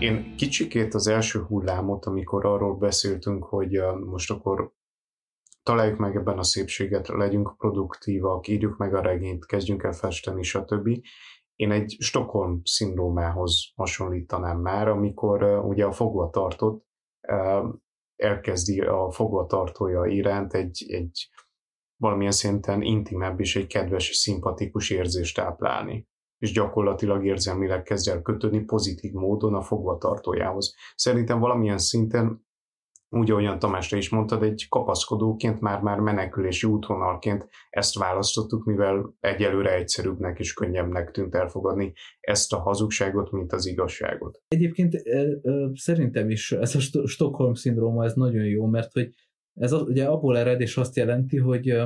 Én kicsikét az első hullámot, amikor arról beszéltünk, hogy most akkor találjuk meg ebben a szépséget, legyünk produktívak, írjuk meg a regényt, kezdjünk el festeni, stb. Én egy Stockholm szindrómához hasonlítanám már, amikor ugye a fogvatartott elkezdi a fogvatartója iránt egy, egy valamilyen szinten intimebb és egy kedves szimpatikus érzést táplálni és gyakorlatilag érzelmileg kezd el kötődni pozitív módon a fogvatartójához. Szerintem valamilyen szinten úgy, ahogyan Tamás te is mondtad, egy kapaszkodóként, már-már menekülési útvonalként ezt választottuk, mivel egyelőre egyszerűbbnek és könnyebbnek tűnt elfogadni ezt a hazugságot, mint az igazságot. Egyébként szerintem is ez a Stockholm szindróma, ez nagyon jó, mert hogy ez ugye abból ered, és azt jelenti, hogy,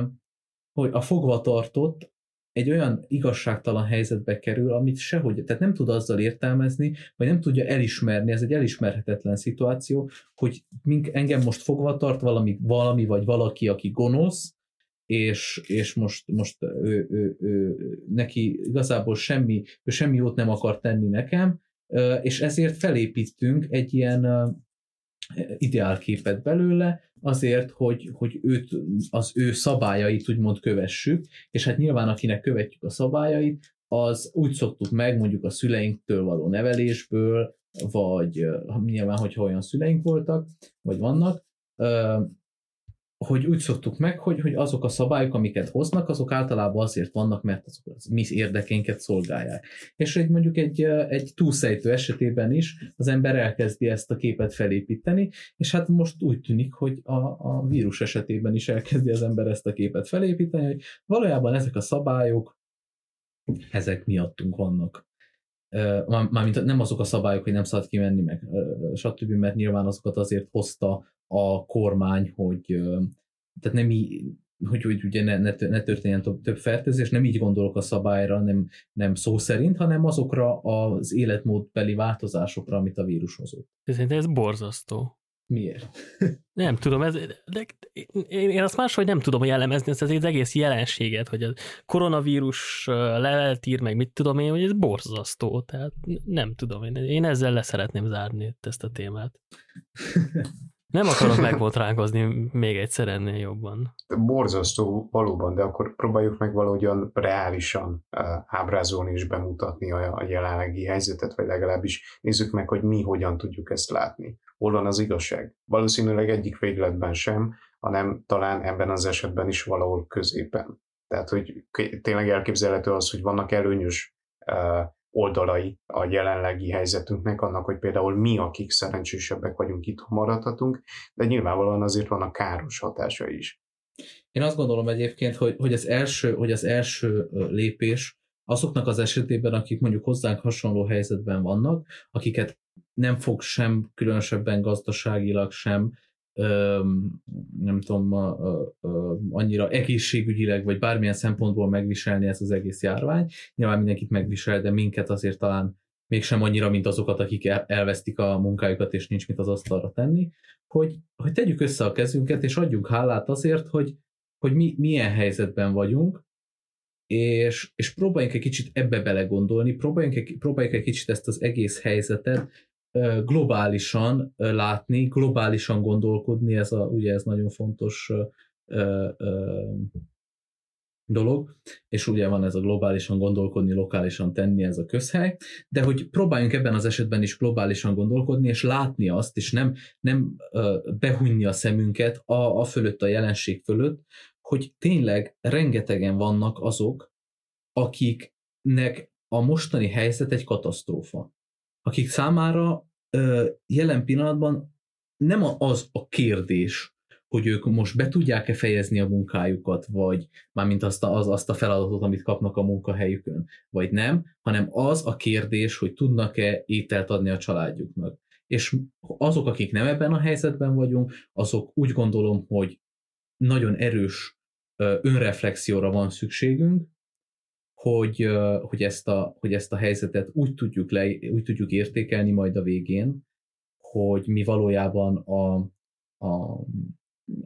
hogy a fogvatartott egy olyan igazságtalan helyzetbe kerül, amit sehogy, tehát nem tud azzal értelmezni, vagy nem tudja elismerni, ez egy elismerhetetlen szituáció, hogy mink, engem most fogva tart valami, valami vagy valaki, aki gonosz, és, és most, most ő, ő, ő, neki igazából semmi, ő semmi jót nem akar tenni nekem, és ezért felépítünk egy ilyen ideálképet belőle, azért, hogy, hogy őt, az ő szabályait úgymond kövessük, és hát nyilván akinek követjük a szabályait, az úgy szoktuk meg mondjuk a szüleinktől való nevelésből, vagy nyilván, hogyha olyan szüleink voltak, vagy vannak, hogy úgy szoktuk meg, hogy, hogy azok a szabályok, amiket hoznak, azok általában azért vannak, mert azok az mi érdekénket szolgálják. És egy mondjuk egy, egy túlszejtő esetében is az ember elkezdi ezt a képet felépíteni, és hát most úgy tűnik, hogy a, a vírus esetében is elkezdi az ember ezt a képet felépíteni, hogy valójában ezek a szabályok, ezek miattunk vannak. Mármint nem azok a szabályok, hogy nem szabad kimenni, meg stb., mert nyilván azokat azért hozta a kormány, hogy tehát nem így, hogy, hogy ugye ne, ne, történjen több, több fertőzés, nem így gondolok a szabályra, nem, nem szó szerint, hanem azokra az életmódbeli változásokra, amit a vírus hozott. Szerintem ez borzasztó. Miért? Nem tudom, ez, de én, én azt máshogy nem tudom jellemezni ezt az egész jelenséget, hogy a koronavírus levelet ír, meg mit tudom én, hogy ez borzasztó, tehát nem tudom, én, én ezzel leszeretném zárni ezt a témát. Nem akarok megbotránkozni még egyszer ennél jobban. Borzasztó valóban, de akkor próbáljuk meg valahogyan reálisan ábrázolni és bemutatni a jelenlegi helyzetet, vagy legalábbis nézzük meg, hogy mi hogyan tudjuk ezt látni. Hol van az igazság? Valószínűleg egyik végletben sem, hanem talán ebben az esetben is valahol középen. Tehát, hogy tényleg elképzelhető az, hogy vannak előnyös oldalai a jelenlegi helyzetünknek, annak, hogy például mi, akik szerencsésebbek vagyunk, itt maradhatunk, de nyilvánvalóan azért vannak káros hatása is. Én azt gondolom egyébként, hogy, hogy, az, első, hogy az első lépés azoknak az esetében, akik mondjuk hozzánk hasonló helyzetben vannak, akiket nem fog sem különösebben gazdaságilag, sem nem tudom, annyira egészségügyileg, vagy bármilyen szempontból megviselni ezt az egész járvány. Nyilván mindenkit megvisel, de minket azért talán mégsem annyira, mint azokat, akik elvesztik a munkájukat, és nincs mit az asztalra tenni, hogy, hogy tegyük össze a kezünket, és adjunk hálát azért, hogy, hogy mi milyen helyzetben vagyunk, és, és próbáljunk egy kicsit ebbe belegondolni, próbáljunk egy, próbáljuk egy kicsit ezt az egész helyzetet globálisan látni, globálisan gondolkodni, ez, a, ugye ez nagyon fontos dolog, és ugye van ez a globálisan gondolkodni, lokálisan tenni, ez a közhely, de hogy próbáljunk ebben az esetben is globálisan gondolkodni, és látni azt, és nem, nem behunni a szemünket a, a fölött, a jelenség fölött, hogy tényleg rengetegen vannak azok, akiknek a mostani helyzet egy katasztrófa. Akik számára jelen pillanatban nem az a kérdés, hogy ők most be tudják-e fejezni a munkájukat, vagy mármint azt a, az, azt a feladatot, amit kapnak a munkahelyükön, vagy nem, hanem az a kérdés, hogy tudnak-e ételt adni a családjuknak. És azok, akik nem ebben a helyzetben vagyunk, azok úgy gondolom, hogy nagyon erős önreflexióra van szükségünk, hogy, hogy, ezt a, hogy ezt a helyzetet úgy tudjuk, le, úgy tudjuk értékelni majd a végén, hogy mi valójában a, a,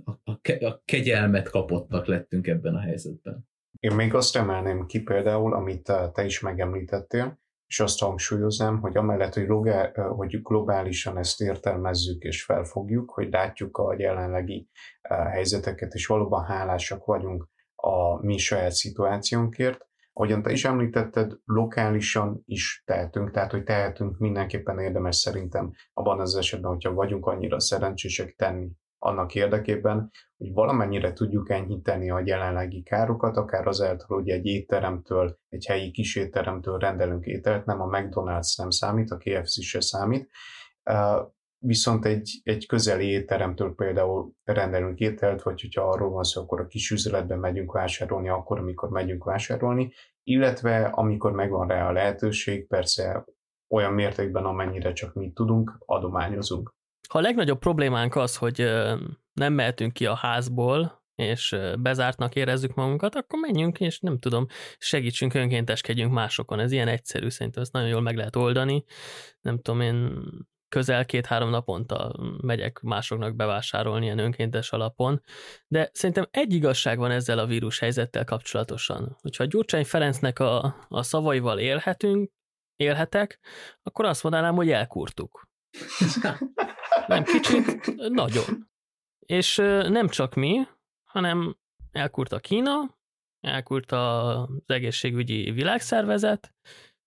a, a kegyelmet kapottak lettünk ebben a helyzetben. Én még azt emelném ki például, amit te is megemlítettél, és azt hangsúlyoznám, hogy amellett, hogy, logá, hogy globálisan ezt értelmezzük és felfogjuk, hogy látjuk a jelenlegi helyzeteket, és valóban hálásak vagyunk a mi saját szituációnkért, ahogyan te is említetted, lokálisan is tehetünk, tehát hogy tehetünk mindenképpen érdemes szerintem abban az esetben, hogyha vagyunk annyira szerencsések tenni annak érdekében, hogy valamennyire tudjuk enyhíteni a jelenlegi károkat, akár azáltal, hogy egy étteremtől, egy helyi kis étteremtől rendelünk ételt, nem a McDonald's nem számít, a KFC se számít, viszont egy, egy közeli étteremtől például rendelünk ételt, vagy hogyha arról van szó, akkor a kis üzletben megyünk vásárolni, akkor, amikor megyünk vásárolni, illetve amikor megvan rá a lehetőség, persze olyan mértékben, amennyire csak mi tudunk, adományozunk. Ha a legnagyobb problémánk az, hogy nem mehetünk ki a házból, és bezártnak érezzük magunkat, akkor menjünk, és nem tudom, segítsünk, önkénteskedjünk másokon. Ez ilyen egyszerű, szerintem ezt nagyon jól meg lehet oldani. Nem tudom, én közel két-három naponta megyek másoknak bevásárolni ilyen önkéntes alapon, de szerintem egy igazság van ezzel a vírus helyzettel kapcsolatosan. Hogyha Gyurcsány Ferencnek a, a szavaival élhetünk, élhetek, akkor azt mondanám, hogy elkurtuk. Nem kicsit, nagyon. És nem csak mi, hanem elkurta Kína, elkurta az egészségügyi világszervezet,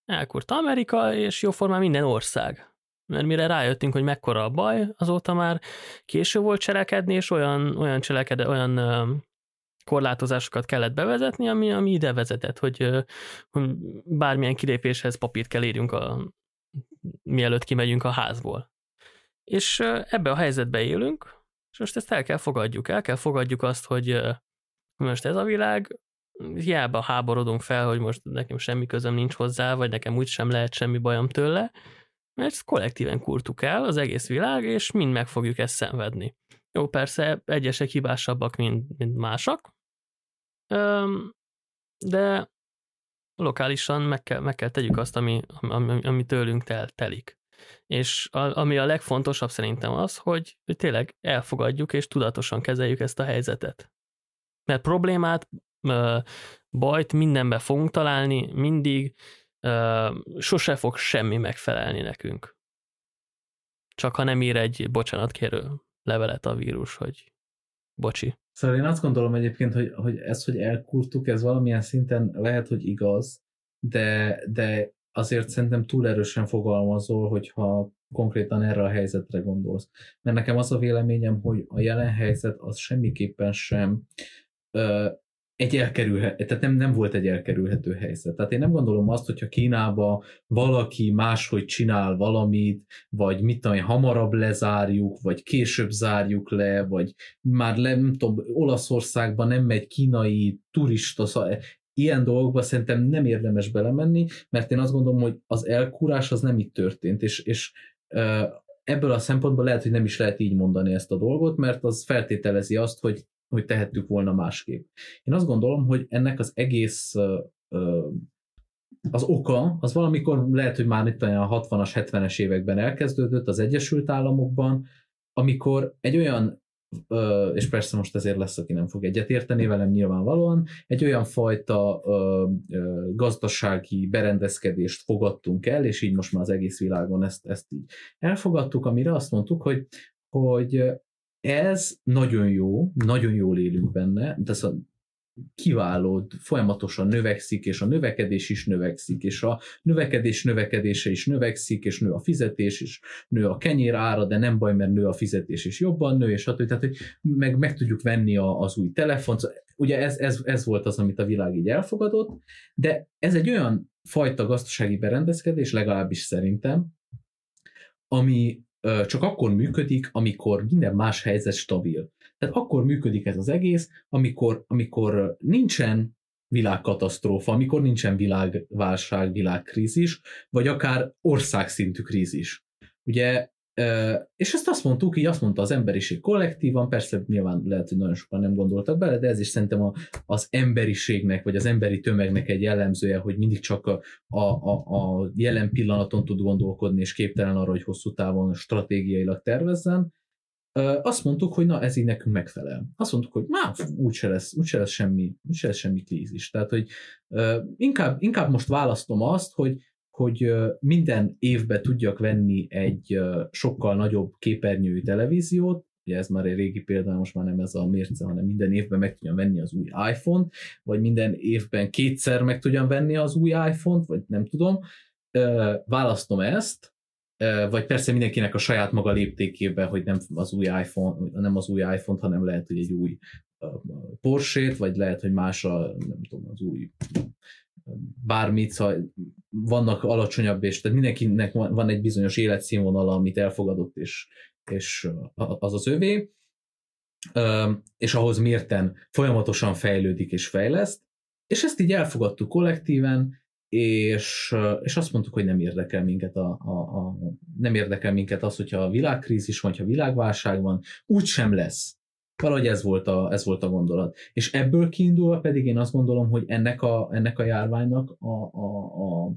elkurta Amerika, és jóformán minden ország. Mert mire rájöttünk, hogy mekkora a baj, azóta már késő volt cselekedni, és olyan, olyan cselekede, olyan korlátozásokat kellett bevezetni, ami, ami ide vezetett, hogy, hogy bármilyen kilépéshez papírt kell írjunk, a, mielőtt kimegyünk a házból. És ebbe a helyzetbe élünk, és most ezt el kell fogadjuk. El kell fogadjuk azt, hogy most ez a világ, hiába háborodunk fel, hogy most nekem semmi közöm nincs hozzá, vagy nekem úgy sem lehet semmi bajom tőle, mert ezt kollektíven kurtuk el az egész világ, és mind meg fogjuk ezt szenvedni. Jó, persze egyesek hibásabbak, mint, mint mások, de lokálisan meg kell, meg kell tegyük azt, ami, ami, ami tőlünk tel, telik. És a, ami a legfontosabb szerintem az, hogy, hogy tényleg elfogadjuk és tudatosan kezeljük ezt a helyzetet. Mert problémát, bajt mindenbe fogunk találni, mindig, sose fog semmi megfelelni nekünk. Csak ha nem ír egy bocsánatkérő levelet a vírus, hogy bocsi. Szóval én azt gondolom egyébként, hogy, hogy ez, hogy elkurtuk, ez valamilyen szinten lehet, hogy igaz, de, de azért szerintem túl erősen fogalmazol, hogyha konkrétan erre a helyzetre gondolsz. Mert nekem az a véleményem, hogy a jelen helyzet az semmiképpen sem ö, egy elkerülhető, tehát nem, nem volt egy elkerülhető helyzet. Tehát én nem gondolom azt, hogyha Kínába valaki máshogy csinál valamit, vagy mit tudom, hamarabb lezárjuk, vagy később zárjuk le, vagy már nem tudom, Olaszországban nem megy kínai turista, szóval ilyen dolgokba szerintem nem érdemes belemenni, mert én azt gondolom, hogy az elkúrás az nem itt történt, és, és ebből a szempontból lehet, hogy nem is lehet így mondani ezt a dolgot, mert az feltételezi azt, hogy hogy tehettük volna másképp. Én azt gondolom, hogy ennek az egész az oka, az valamikor lehet, hogy már itt a 60-as, 70-es években elkezdődött az Egyesült Államokban, amikor egy olyan és persze most ezért lesz, aki nem fog egyetérteni velem nyilvánvalóan, egy olyan fajta gazdasági berendezkedést fogadtunk el, és így most már az egész világon ezt, ezt így elfogadtuk, amire azt mondtuk, hogy, hogy ez nagyon jó, nagyon jól élünk benne, de ez a kiváló, folyamatosan növekszik, és a növekedés is növekszik, és a növekedés növekedése is növekszik, és nő a fizetés, és nő a kenyér ára, de nem baj, mert nő a fizetés, és jobban nő, és stb. Tehát, hogy meg, meg tudjuk venni a, az új telefont. Ugye ez, ez, ez volt az, amit a világ így elfogadott, de ez egy olyan fajta gazdasági berendezkedés, legalábbis szerintem, ami csak akkor működik, amikor minden más helyzet stabil. Tehát akkor működik ez az egész, amikor, amikor nincsen világkatasztrófa, amikor nincsen világválság, világkrízis, vagy akár országszintű krízis. Ugye és ezt azt mondtuk, így azt mondta az emberiség kollektívan, persze nyilván lehet, hogy nagyon sokan nem gondoltak bele, de ez is szerintem a, az emberiségnek, vagy az emberi tömegnek egy jellemzője, hogy mindig csak a, a, a jelen pillanaton tud gondolkodni, és képtelen arra, hogy hosszú távon stratégiailag tervezzen. Azt mondtuk, hogy na ez így nekünk megfelel. Azt mondtuk, hogy na, úgyse lesz, úgyse lesz semmi, úgyse lesz semmi krízis. Tehát, hogy inkább, inkább most választom azt, hogy hogy minden évben tudjak venni egy sokkal nagyobb képernyőjű televíziót, ugye ez már egy régi példa, most már nem ez a mérce, hanem minden évben meg tudjam venni az új iPhone-t, vagy minden évben kétszer meg tudjam venni az új iPhone-t, vagy nem tudom, választom ezt, vagy persze mindenkinek a saját maga léptékében, hogy nem az új iPhone, nem az új iPhone-t, hanem lehet, hogy egy új Porsche-t, vagy lehet, hogy más a, nem tudom, az új bármit, szóval vannak alacsonyabb, és tehát mindenkinek van egy bizonyos életszínvonala, amit elfogadott, és, és az az övé, és ahhoz mérten folyamatosan fejlődik és fejleszt, és ezt így elfogadtuk kollektíven, és, és azt mondtuk, hogy nem érdekel minket a, a, a, nem érdekel minket az, hogyha a világkrízis van, hogyha világválság van, úgy sem lesz. Valahogy ez volt, a, ez volt a gondolat. És ebből kiindulva pedig én azt gondolom, hogy ennek a, ennek a járványnak a, a, a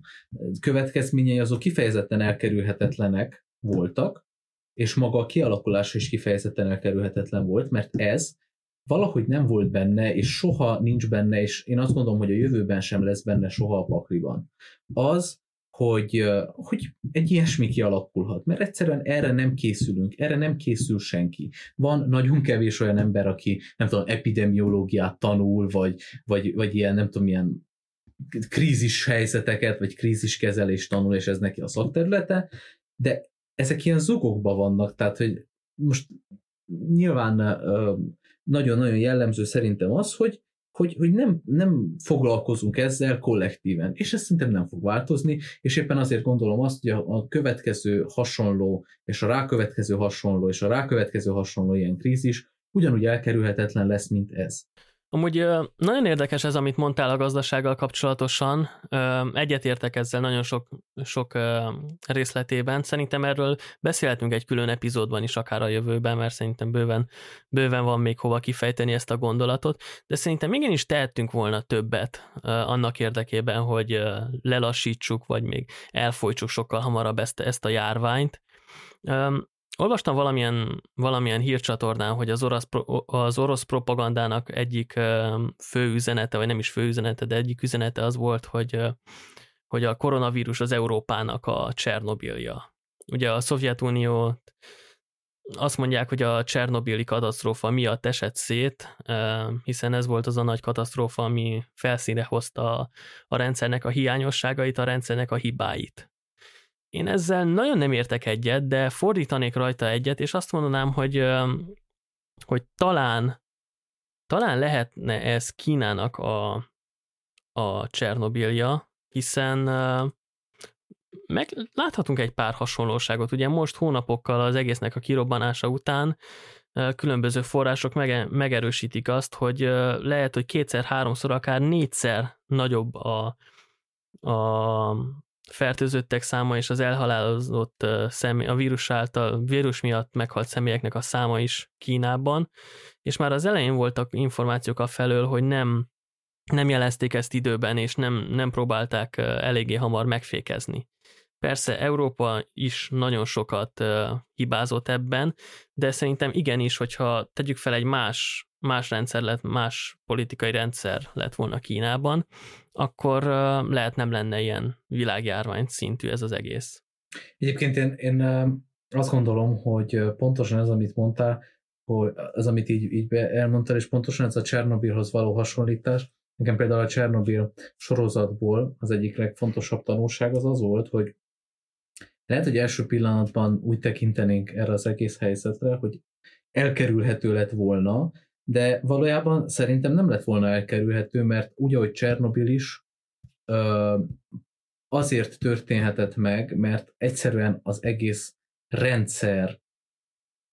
következményei azok kifejezetten elkerülhetetlenek voltak, és maga a kialakulása is kifejezetten elkerülhetetlen volt, mert ez valahogy nem volt benne, és soha nincs benne, és én azt gondolom, hogy a jövőben sem lesz benne soha a pakliban. Az, hogy, hogy egy ilyesmi kialakulhat, mert egyszerűen erre nem készülünk, erre nem készül senki. Van nagyon kevés olyan ember, aki nem tudom, epidemiológiát tanul, vagy, vagy, vagy ilyen, nem tudom, ilyen krízis helyzeteket, vagy kríziskezelést tanul, és ez neki a szakterülete, de ezek ilyen zugokban vannak, tehát, hogy most nyilván nagyon-nagyon jellemző szerintem az, hogy, hogy, hogy nem, nem foglalkozunk ezzel kollektíven, és ez szerintem nem fog változni, és éppen azért gondolom azt, hogy a, a következő hasonló, és a rákövetkező hasonló, és a rákövetkező hasonló ilyen krízis ugyanúgy elkerülhetetlen lesz, mint ez. Amúgy nagyon érdekes ez, amit mondtál a gazdasággal kapcsolatosan. Egyetértek ezzel nagyon sok, sok részletében. Szerintem erről beszélhetünk egy külön epizódban is, akár a jövőben, mert szerintem bőven, bőven van még hova kifejteni ezt a gondolatot, de szerintem igenis tehettünk volna többet annak érdekében, hogy lelassítsuk, vagy még elfolytsuk sokkal hamarabb ezt, ezt a járványt. Olvastam valamilyen, valamilyen hírcsatornán, hogy az orosz, az orosz propagandának egyik fő üzenete, vagy nem is fő üzenete, de egyik üzenete az volt, hogy, hogy a koronavírus az Európának a Csernobilja. Ugye a Szovjetunió azt mondják, hogy a Csernobili katasztrófa miatt esett szét, hiszen ez volt az a nagy katasztrófa, ami felszíne hozta a rendszernek a hiányosságait, a rendszernek a hibáit. Én ezzel nagyon nem értek egyet, de fordítanék rajta egyet, és azt mondanám, hogy, hogy talán, talán lehetne ez Kínának a, a Csernobilja, hiszen meg láthatunk egy pár hasonlóságot. Ugye most hónapokkal az egésznek a kirobbanása után különböző források mege, megerősítik azt, hogy lehet, hogy kétszer, háromszor, akár négyszer nagyobb a, a, fertőzöttek száma és az elhalálozott személy, a vírus által, vírus miatt meghalt személyeknek a száma is Kínában, és már az elején voltak információk a felől, hogy nem, nem jelezték ezt időben, és nem, nem próbálták eléggé hamar megfékezni. Persze Európa is nagyon sokat hibázott ebben, de szerintem igenis, hogyha tegyük fel egy más, más rendszer lett, más politikai rendszer lett volna Kínában, akkor lehet nem lenne ilyen világjárvány szintű ez az egész. Egyébként én, én azt gondolom, hogy pontosan ez, amit mondtál, hogy az, amit így, így elmondtál, és pontosan ez a Csernobilhoz való hasonlítás, nekem például a Csernobil sorozatból az egyik legfontosabb tanulság az az volt, hogy lehet, hogy első pillanatban úgy tekintenénk erre az egész helyzetre, hogy elkerülhető lett volna, de valójában szerintem nem lett volna elkerülhető, mert úgy, ahogy Csernobil is, azért történhetett meg, mert egyszerűen az egész rendszer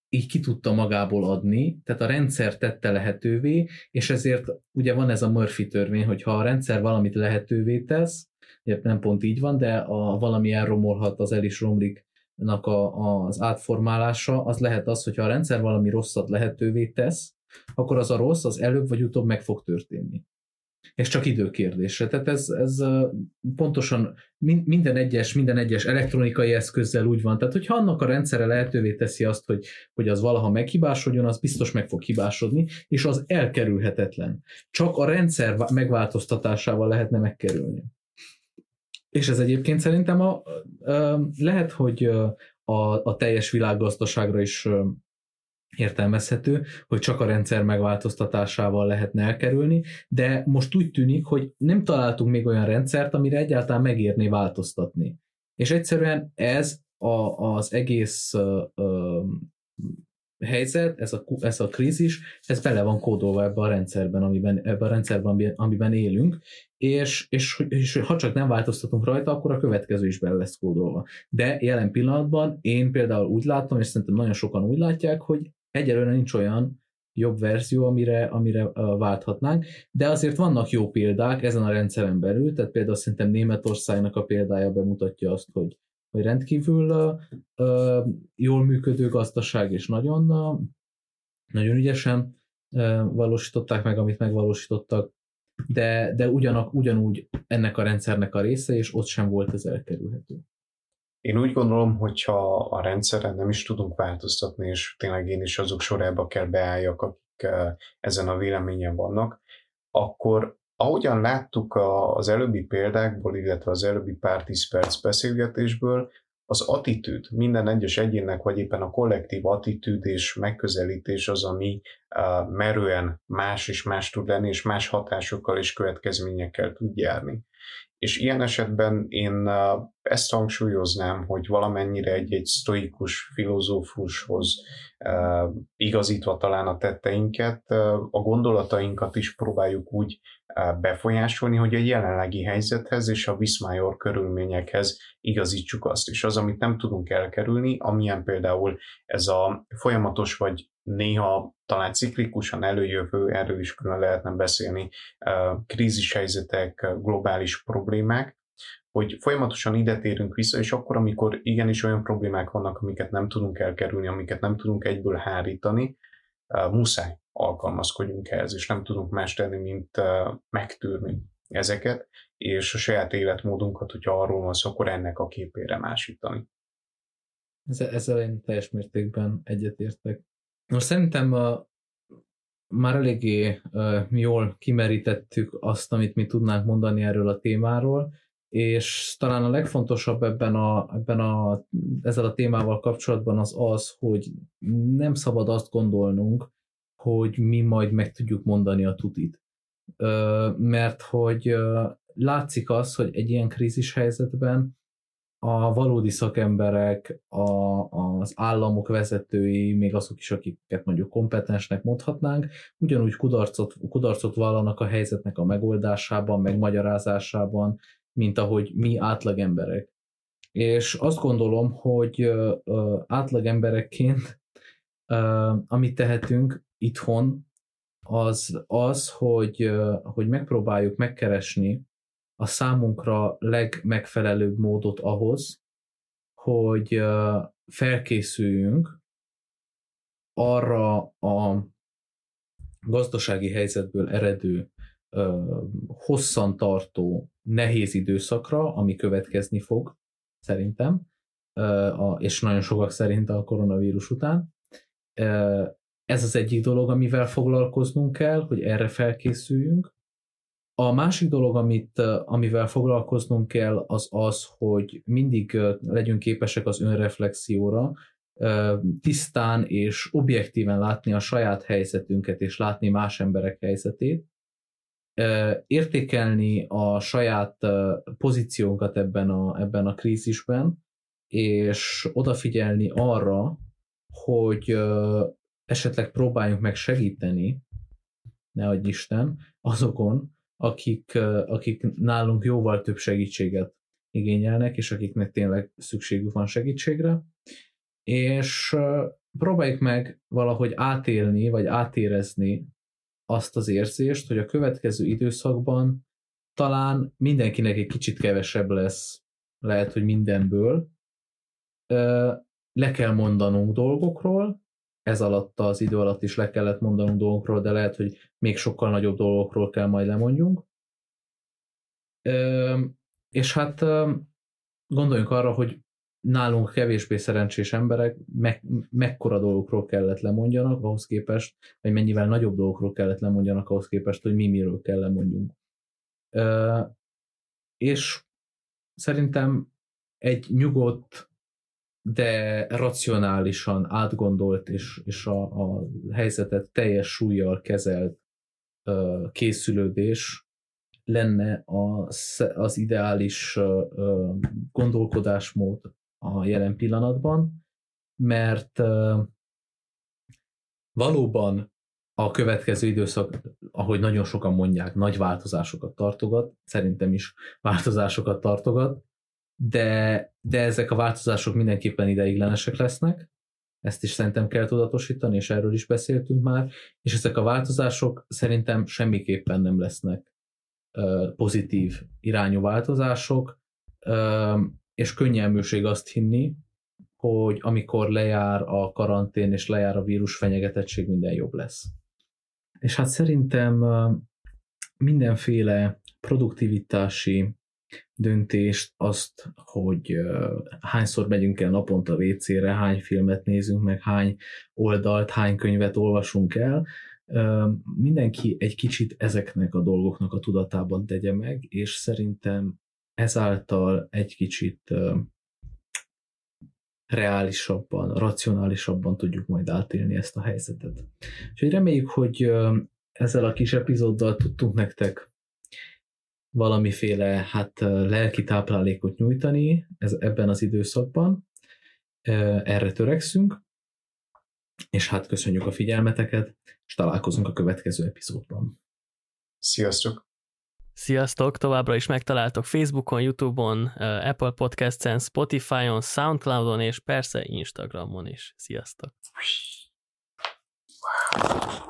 így ki tudta magából adni, tehát a rendszer tette lehetővé, és ezért ugye van ez a Murphy törvény, hogy ha a rendszer valamit lehetővé tesz, nem pont így van, de a valami elromolhat, az el is romlik a, az átformálása, az lehet az, hogyha a rendszer valami rosszat lehetővé tesz, akkor az a rossz az előbb vagy utóbb meg fog történni. És csak időkérdése. Tehát ez, ez pontosan minden egyes, minden egyes elektronikai eszközzel úgy van. Tehát, hogyha annak a rendszere lehetővé teszi azt, hogy, hogy az valaha meghibásodjon, az biztos meg fog hibásodni, és az elkerülhetetlen. Csak a rendszer megváltoztatásával lehetne megkerülni. És ez egyébként szerintem a, lehet, hogy a, a teljes világgazdaságra is értelmezhető, hogy csak a rendszer megváltoztatásával lehetne elkerülni, de most úgy tűnik, hogy nem találtunk még olyan rendszert, amire egyáltalán megérné változtatni. És egyszerűen ez a, az egész ö, ö, helyzet, ez a, ez a krízis, ez bele van kódolva ebbe a rendszerben, amiben, ebbe a rendszerben, amiben élünk, és, és, és ha csak nem változtatunk rajta, akkor a következő is bele lesz kódolva. De jelen pillanatban én például úgy látom, és szerintem nagyon sokan úgy látják, hogy egyelőre nincs olyan jobb verzió, amire, amire válthatnánk, de azért vannak jó példák ezen a rendszeren belül, tehát például szerintem Németországnak a példája bemutatja azt, hogy, hogy rendkívül uh, jól működő gazdaság, és nagyon, uh, nagyon ügyesen uh, valósították meg, amit megvalósítottak, de, de ugyanak, ugyanúgy ennek a rendszernek a része, és ott sem volt ez elkerülhető. Én úgy gondolom, hogyha a rendszeren nem is tudunk változtatni, és tényleg én is azok sorába kell beálljak, akik ezen a véleményen vannak, akkor ahogyan láttuk az előbbi példákból, illetve az előbbi pár tíz perc beszélgetésből, az attitűd, minden egyes egyének, vagy éppen a kollektív attitűd és megközelítés az, ami uh, merően más és más tud lenni, és más hatásokkal és következményekkel tud járni. És ilyen esetben én ezt hangsúlyoznám, hogy valamennyire egy-egy sztoikus filozófushoz igazítva talán a tetteinket, a gondolatainkat is próbáljuk úgy befolyásolni, hogy a jelenlegi helyzethez és a Viszmájor körülményekhez igazítsuk azt. És az, amit nem tudunk elkerülni, amilyen például ez a folyamatos vagy néha talán ciklikusan előjövő, erről is külön lehetne beszélni, krízishelyzetek, globális problémák, hogy folyamatosan ide térünk vissza, és akkor, amikor igenis olyan problémák vannak, amiket nem tudunk elkerülni, amiket nem tudunk egyből hárítani, muszáj alkalmazkodjunk ehhez, és nem tudunk más tenni, mint megtűrni ezeket, és a saját életmódunkat, hogyha arról van szó, akkor ennek a képére másítani. Ezzel én teljes mértékben egyetértek. Most szerintem a, már eléggé uh, jól kimerítettük azt, amit mi tudnánk mondani erről a témáról, és talán a legfontosabb ebben a, ebben a, ezzel a témával kapcsolatban az az, hogy nem szabad azt gondolnunk, hogy mi majd meg tudjuk mondani a tutit. Mert hogy látszik az, hogy egy ilyen krízis helyzetben a valódi szakemberek, a, az államok vezetői, még azok is, akiket mondjuk kompetensnek mondhatnánk, ugyanúgy kudarcot, kudarcot vallanak a helyzetnek a megoldásában, megmagyarázásában, mint ahogy mi átlagemberek. És azt gondolom, hogy átlagemberekként amit tehetünk itthon, az az, hogy, hogy megpróbáljuk megkeresni a számunkra legmegfelelőbb módot ahhoz, hogy felkészüljünk arra a gazdasági helyzetből eredő hosszantartó, nehéz időszakra, ami következni fog, szerintem, és nagyon sokak szerint a koronavírus után. Ez az egyik dolog, amivel foglalkoznunk kell, hogy erre felkészüljünk. A másik dolog, amit, amivel foglalkoznunk kell, az az, hogy mindig legyünk képesek az önreflexióra, tisztán és objektíven látni a saját helyzetünket, és látni más emberek helyzetét, értékelni a saját pozíciónkat ebben a, ebben a krízisben, és odafigyelni arra, hogy esetleg próbáljunk meg segíteni, ne adj Isten, azokon, akik, akik nálunk jóval több segítséget igényelnek, és akiknek tényleg szükségük van segítségre, és próbáljuk meg valahogy átélni, vagy átérezni azt az érzést, hogy a következő időszakban talán mindenkinek egy kicsit kevesebb lesz, lehet, hogy mindenből. Le kell mondanunk dolgokról, ez alatt az idő alatt is le kellett mondanunk dolgokról, de lehet, hogy még sokkal nagyobb dolgokról kell majd lemondjunk. És hát gondoljunk arra, hogy nálunk kevésbé szerencsés emberek me- mekkora dolgokról kellett lemondjanak ahhoz képest, vagy mennyivel nagyobb dolgokról kellett lemondjanak ahhoz képest, hogy mi miről kell lemondjunk. és szerintem egy nyugodt, de racionálisan átgondolt és, és a, a helyzetet teljes súlyjal kezelt uh, készülődés lenne az, az ideális uh, gondolkodásmód a jelen pillanatban, mert uh, valóban a következő időszak, ahogy nagyon sokan mondják, nagy változásokat tartogat, szerintem is változásokat tartogat, de, de ezek a változások mindenképpen ideiglenesek lesznek, ezt is szerintem kell tudatosítani, és erről is beszéltünk már, és ezek a változások szerintem semmiképpen nem lesznek uh, pozitív irányú változások, uh, és könnyelműség azt hinni, hogy amikor lejár a karantén és lejár a vírus fenyegetettség, minden jobb lesz. És hát szerintem mindenféle produktivitási döntést, azt, hogy hányszor megyünk el naponta WC-re, hány filmet nézünk meg, hány oldalt, hány könyvet olvasunk el, mindenki egy kicsit ezeknek a dolgoknak a tudatában tegye meg, és szerintem ezáltal egy kicsit reálisabban, racionálisabban tudjuk majd átélni ezt a helyzetet. Úgyhogy reméljük, hogy ezzel a kis epizóddal tudtunk nektek valamiféle hát lelki táplálékot nyújtani ez, ebben az időszakban. Erre törekszünk, és hát köszönjük a figyelmeteket, és találkozunk a következő epizódban. Sziasztok! Sziasztok! Továbbra is megtaláltok Facebookon, Youtube-on, Apple Podcast-en, Spotify-on, Soundcloud-on és persze Instagramon is. Sziasztok! Wow.